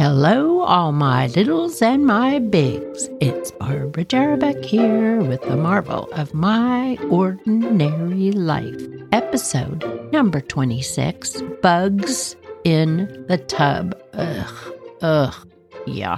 Hello, all my littles and my bigs. It's Barbara Jerebeck here with the marvel of my ordinary life. Episode number 26 Bugs in the Tub. Ugh, ugh, yeah.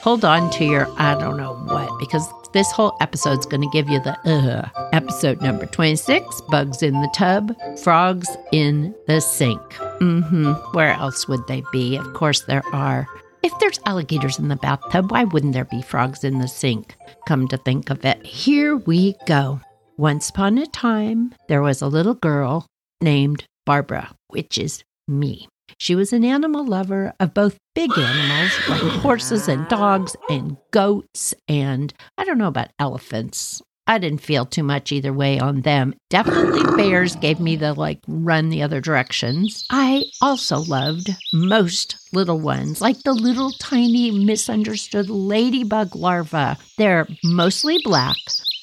Hold on to your I don't know what because this whole episode's going to give you the ugh. Episode number 26 Bugs in the Tub, Frogs in the Sink. Mm hmm. Where else would they be? Of course, there are. If there's alligators in the bathtub, why wouldn't there be frogs in the sink? Come to think of it. Here we go. Once upon a time, there was a little girl named Barbara, which is me. She was an animal lover of both big animals like horses and dogs and goats and I don't know about elephants. I didn't feel too much either way on them. Definitely bears gave me the like run the other directions. I also loved most little ones, like the little tiny misunderstood ladybug larvae. They're mostly black.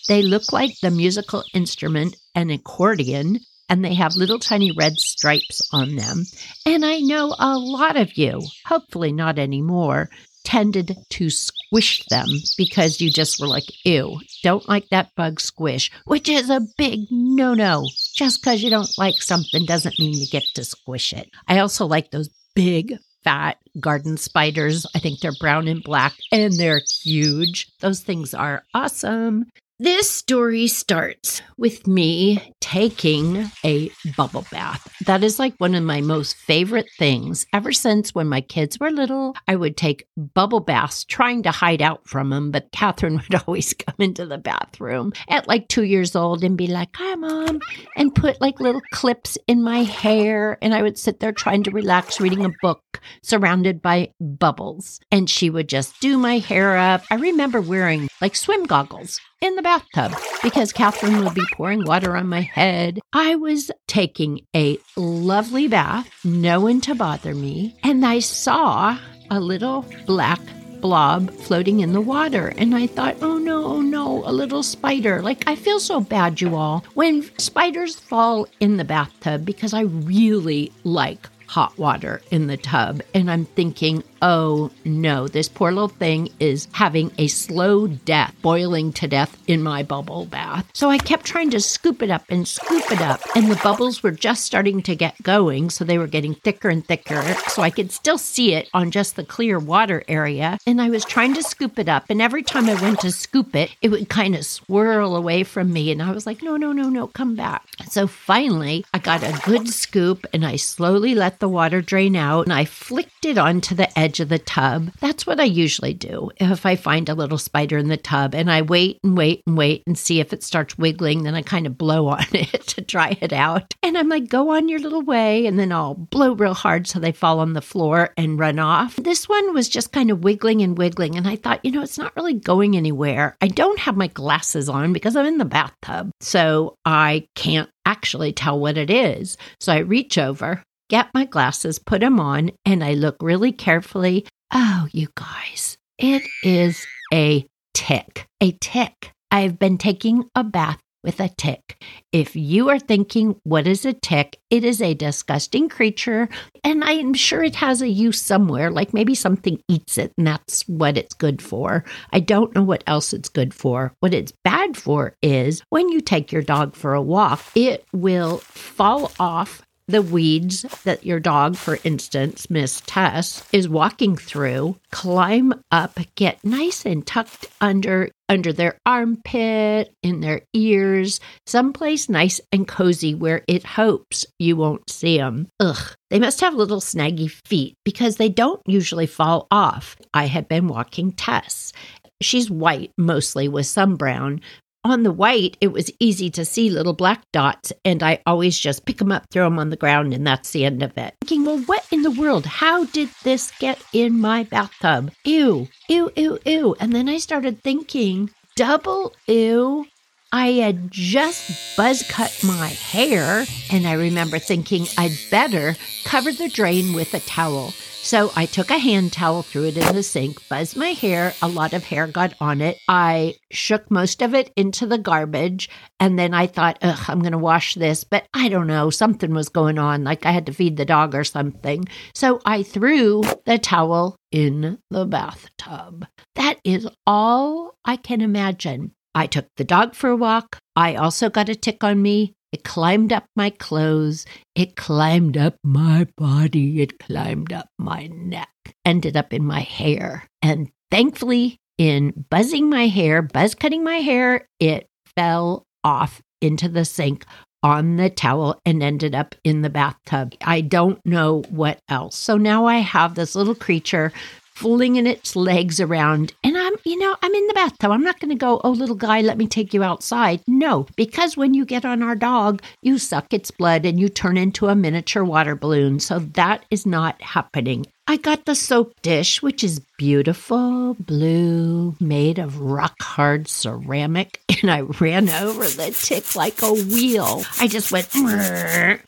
They look like the musical instrument an accordion, and they have little tiny red stripes on them. And I know a lot of you, hopefully not anymore, tended to squish them because you just were like, ew, don't like that bug squish, which is a big no no. Just because you don't like something doesn't mean you get to squish it. I also like those big, fat garden spiders. I think they're brown and black and they're huge. Those things are awesome. This story starts with me taking a bubble bath. That is like one of my most favorite things. Ever since when my kids were little, I would take bubble baths trying to hide out from them, but Catherine would always come into the bathroom at like two years old and be like, Hi, mom, and put like little clips in my hair. And I would sit there trying to relax reading a book surrounded by bubbles. And she would just do my hair up. I remember wearing like swim goggles in the bathtub because Catherine would be pouring water on my head. I was taking a lovely bath, no one to bother me, and I saw a little black blob floating in the water. And I thought, oh no, oh no, a little spider. Like, I feel so bad, you all, when spiders fall in the bathtub because I really like hot water in the tub. And I'm thinking, oh no, this poor little thing is having a slow death, boiling to death in my bubble bath. So I kept trying to scoop it up and scoop it up. And the bubbles were just starting to get going. So they were getting thicker and thicker. So I could still see it on just the clear water area. And I was trying to scoop it up. And every time I went to scoop it, it would kind of swirl away from me. And I was like, no, no, no, no, come back. So finally, I got a good scoop and I slowly let the water drain out and I flicked it onto the edge of the tub. That's what I usually do if I find a little spider in the tub and I wait and wait and wait and see if it starts wiggling. Then I kind of blow on it to dry it out. And I'm like, go on your little way. And then I'll blow real hard so they fall on the floor and run off. This one was just kind of wiggling and wiggling. And I thought, you know, it's not really going anywhere. I don't have my glasses on because I'm in the bathtub. So I can't actually tell what it is. So I reach over, get my glasses, put them on, and I look really carefully. Oh, you guys, it is a tick. A tick. I've been taking a bath with a tick. If you are thinking, what is a tick? It is a disgusting creature, and I'm sure it has a use somewhere, like maybe something eats it, and that's what it's good for. I don't know what else it's good for. What it's bad for is when you take your dog for a walk, it will fall off the weeds that your dog, for instance, Miss Tess, is walking through, climb up, get nice and tucked under under their armpit, in their ears, someplace nice and cozy where it hopes you won't see them. Ugh. They must have little snaggy feet because they don't usually fall off. I had been walking Tess. She's white mostly with some brown, on the white, it was easy to see little black dots, and I always just pick them up, throw them on the ground, and that's the end of it. Thinking, well, what in the world? How did this get in my bathtub? Ew, ew, ew, ew. And then I started thinking, double ew. I had just buzz cut my hair, and I remember thinking I'd better cover the drain with a towel. So I took a hand towel, threw it in the sink, buzzed my hair. A lot of hair got on it. I shook most of it into the garbage. And then I thought, ugh, I'm going to wash this. But I don't know, something was going on. Like I had to feed the dog or something. So I threw the towel in the bathtub. That is all I can imagine. I took the dog for a walk. I also got a tick on me. It climbed up my clothes. It climbed up my body. It climbed up my neck, ended up in my hair. And thankfully, in buzzing my hair, buzz cutting my hair, it fell off into the sink on the towel and ended up in the bathtub. I don't know what else. So now I have this little creature flinging its legs around. And I'm, you know, I'm in the bathtub. I'm not going to go, oh, little guy, let me take you outside. No, because when you get on our dog, you suck its blood and you turn into a miniature water balloon. So that is not happening. I got the soap dish, which is beautiful blue, made of rock hard ceramic, and I ran over the tick like a wheel. I just went,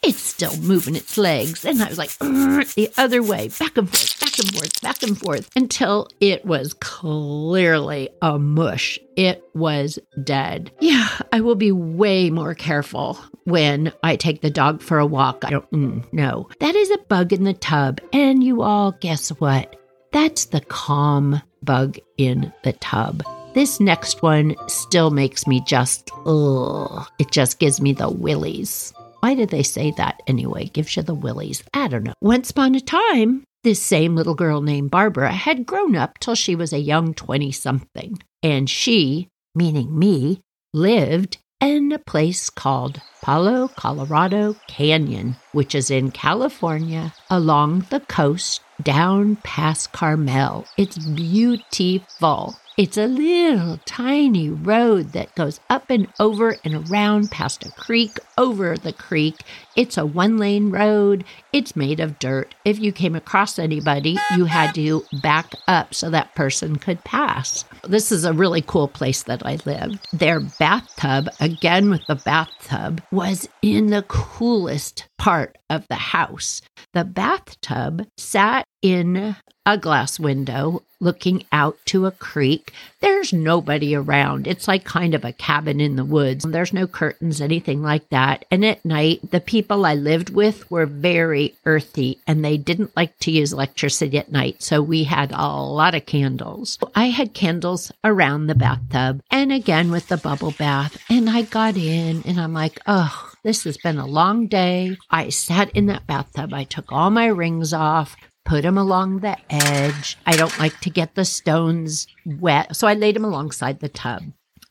it's still moving its legs, and I was like, the other way, back and forth, back and forth, back and forth, until it was clearly a mush. It was dead. Yeah, I will be way more careful when I take the dog for a walk. I don't mm, know. That is a bug in the tub. And you all, guess what? That's the calm bug in the tub. This next one still makes me just, ugh. It just gives me the willies. Why did they say that anyway? Gives you the willies. I don't know. Once upon a time, this same little girl named Barbara had grown up till she was a young 20 something. And she, meaning me, lived in a place called Palo Colorado Canyon, which is in California along the coast down past Carmel. It's beautiful. It's a little tiny road that goes up and over and around past a creek, over the creek. It's a one lane road. It's made of dirt. If you came across anybody, you had to back up so that person could pass. This is a really cool place that I lived. Their bathtub, again with the bathtub, was in the coolest part of the house. The bathtub sat in a glass window looking out to a creek. There's nobody around. It's like kind of a cabin in the woods. There's no curtains, anything like that. And at night, the people I lived with were very earthy and they didn't like to use electricity at night. So we had a lot of candles. I had candles around the bathtub and again with the bubble bath. And I got in and I'm like, oh, this has been a long day. I sat in that bathtub. I took all my rings off, put them along the edge. I don't like to get the stones wet. So I laid them alongside the tub.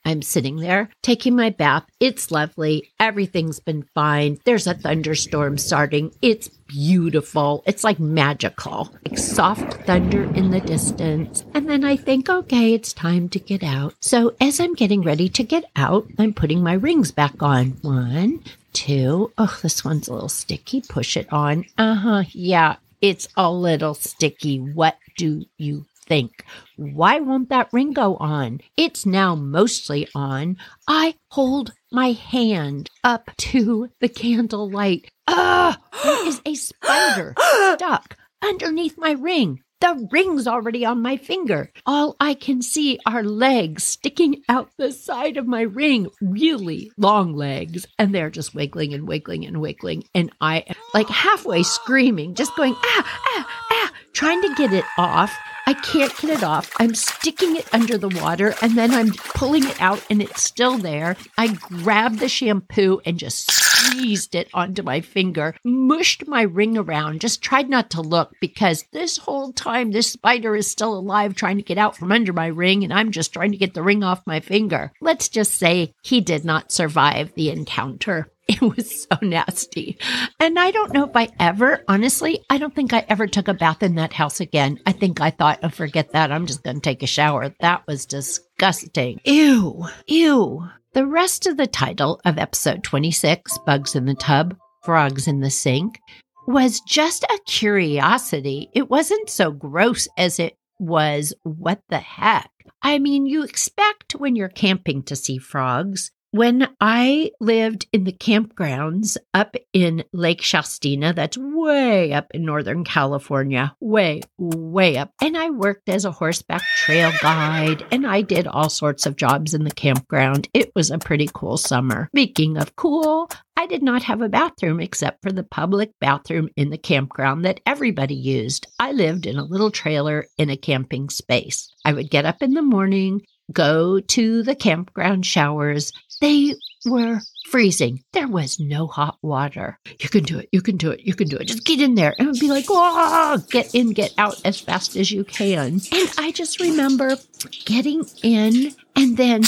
I'm sitting there taking my bath. It's lovely. Everything's been fine. There's a thunderstorm starting. It's beautiful. It's like magical. Like soft thunder in the distance. And then I think, okay, it's time to get out. So as I'm getting ready to get out, I'm putting my rings back on. One, two. Oh, this one's a little sticky. Push it on. Uh huh. Yeah, it's a little sticky. What do you think? Why won't that ring go on? It's now mostly on. I hold my hand up to the candlelight. Ah, there is a spider stuck underneath my ring. The ring's already on my finger. All I can see are legs sticking out the side of my ring, really long legs. And they're just wiggling and wiggling and wiggling. And I am like halfway screaming, just going, ah, ah, trying to get it off. I can't get it off. I'm sticking it under the water and then I'm pulling it out and it's still there. I grabbed the shampoo and just squeezed it onto my finger, mushed my ring around, just tried not to look because this whole time this spider is still alive trying to get out from under my ring and I'm just trying to get the ring off my finger. Let's just say he did not survive the encounter. It was so nasty. And I don't know if I ever, honestly, I don't think I ever took a bath in that house again. I think I thought, oh, forget that. I'm just going to take a shower. That was disgusting. Ew, ew. The rest of the title of episode 26, Bugs in the Tub, Frogs in the Sink, was just a curiosity. It wasn't so gross as it was what the heck. I mean, you expect when you're camping to see frogs, when I lived in the campgrounds up in Lake Shastina, that's way up in Northern California, way, way up. And I worked as a horseback trail guide and I did all sorts of jobs in the campground. It was a pretty cool summer. Speaking of cool, I did not have a bathroom except for the public bathroom in the campground that everybody used. I lived in a little trailer in a camping space. I would get up in the morning, go to the campground showers, they were freezing. There was no hot water. You can do it. You can do it. You can do it. Just get in there. And be like, oh, get in, get out as fast as you can. And I just remember getting in and then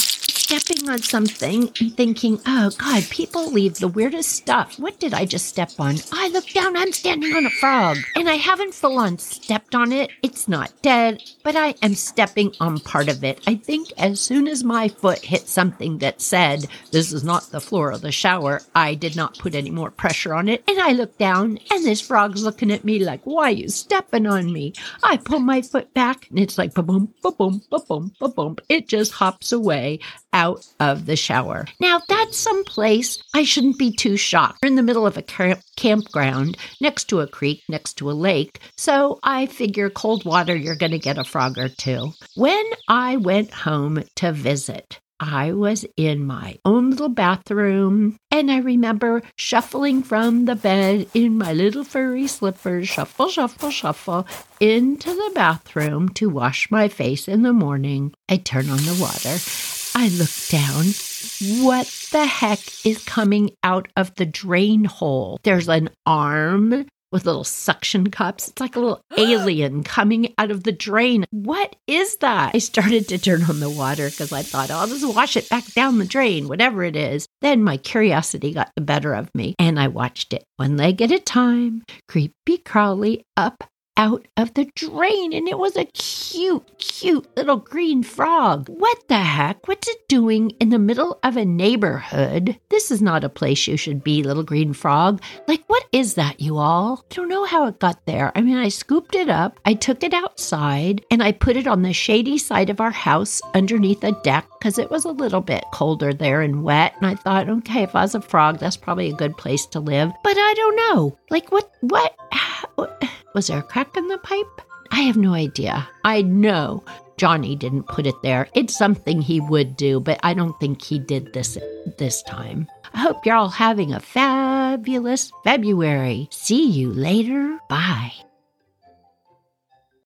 stepping on something and thinking, oh God, people leave the weirdest stuff. What did I just step on? I look down, I'm standing on a frog. And I haven't full on stepped on it. It's not dead, but I am stepping on part of it. I think as soon as my foot hit something that said, this is not the floor of the shower, I did not put any more pressure on it. And I look down and this frog's looking at me like, why you stepping on me? I pull my foot back and it's like, boom, boom, ba boom, ba boom. It just hops away out of the shower. Now, that's some place I shouldn't be too shocked. We're in the middle of a camp- campground next to a creek, next to a lake, so I figure cold water, you're going to get a frog or two. When I went home to visit, I was in my own little bathroom, and I remember shuffling from the bed in my little furry slippers, shuffle, shuffle, shuffle, into the bathroom to wash my face in the morning. I turn on the water I look down. What the heck is coming out of the drain hole? There's an arm with little suction cups. It's like a little alien coming out of the drain. What is that? I started to turn on the water because I thought, oh, I'll just wash it back down the drain, whatever it is. Then my curiosity got the better of me and I watched it one leg at a time, creepy crawly up out of the drain and it was a cute, cute little green frog. What the heck? What's it doing in the middle of a neighborhood? This is not a place you should be, little green frog. Like, what is that, you all? I don't know how it got there. I mean, I scooped it up, I took it outside, and I put it on the shady side of our house underneath a deck because it was a little bit colder there and wet. And I thought, okay, if I was a frog, that's probably a good place to live. But I don't know. Like, what, what? Was there a crack in the pipe? I have no idea. I know Johnny didn't put it there. It's something he would do, but I don't think he did this this time. I hope you're all having a fabulous February. See you later. Bye.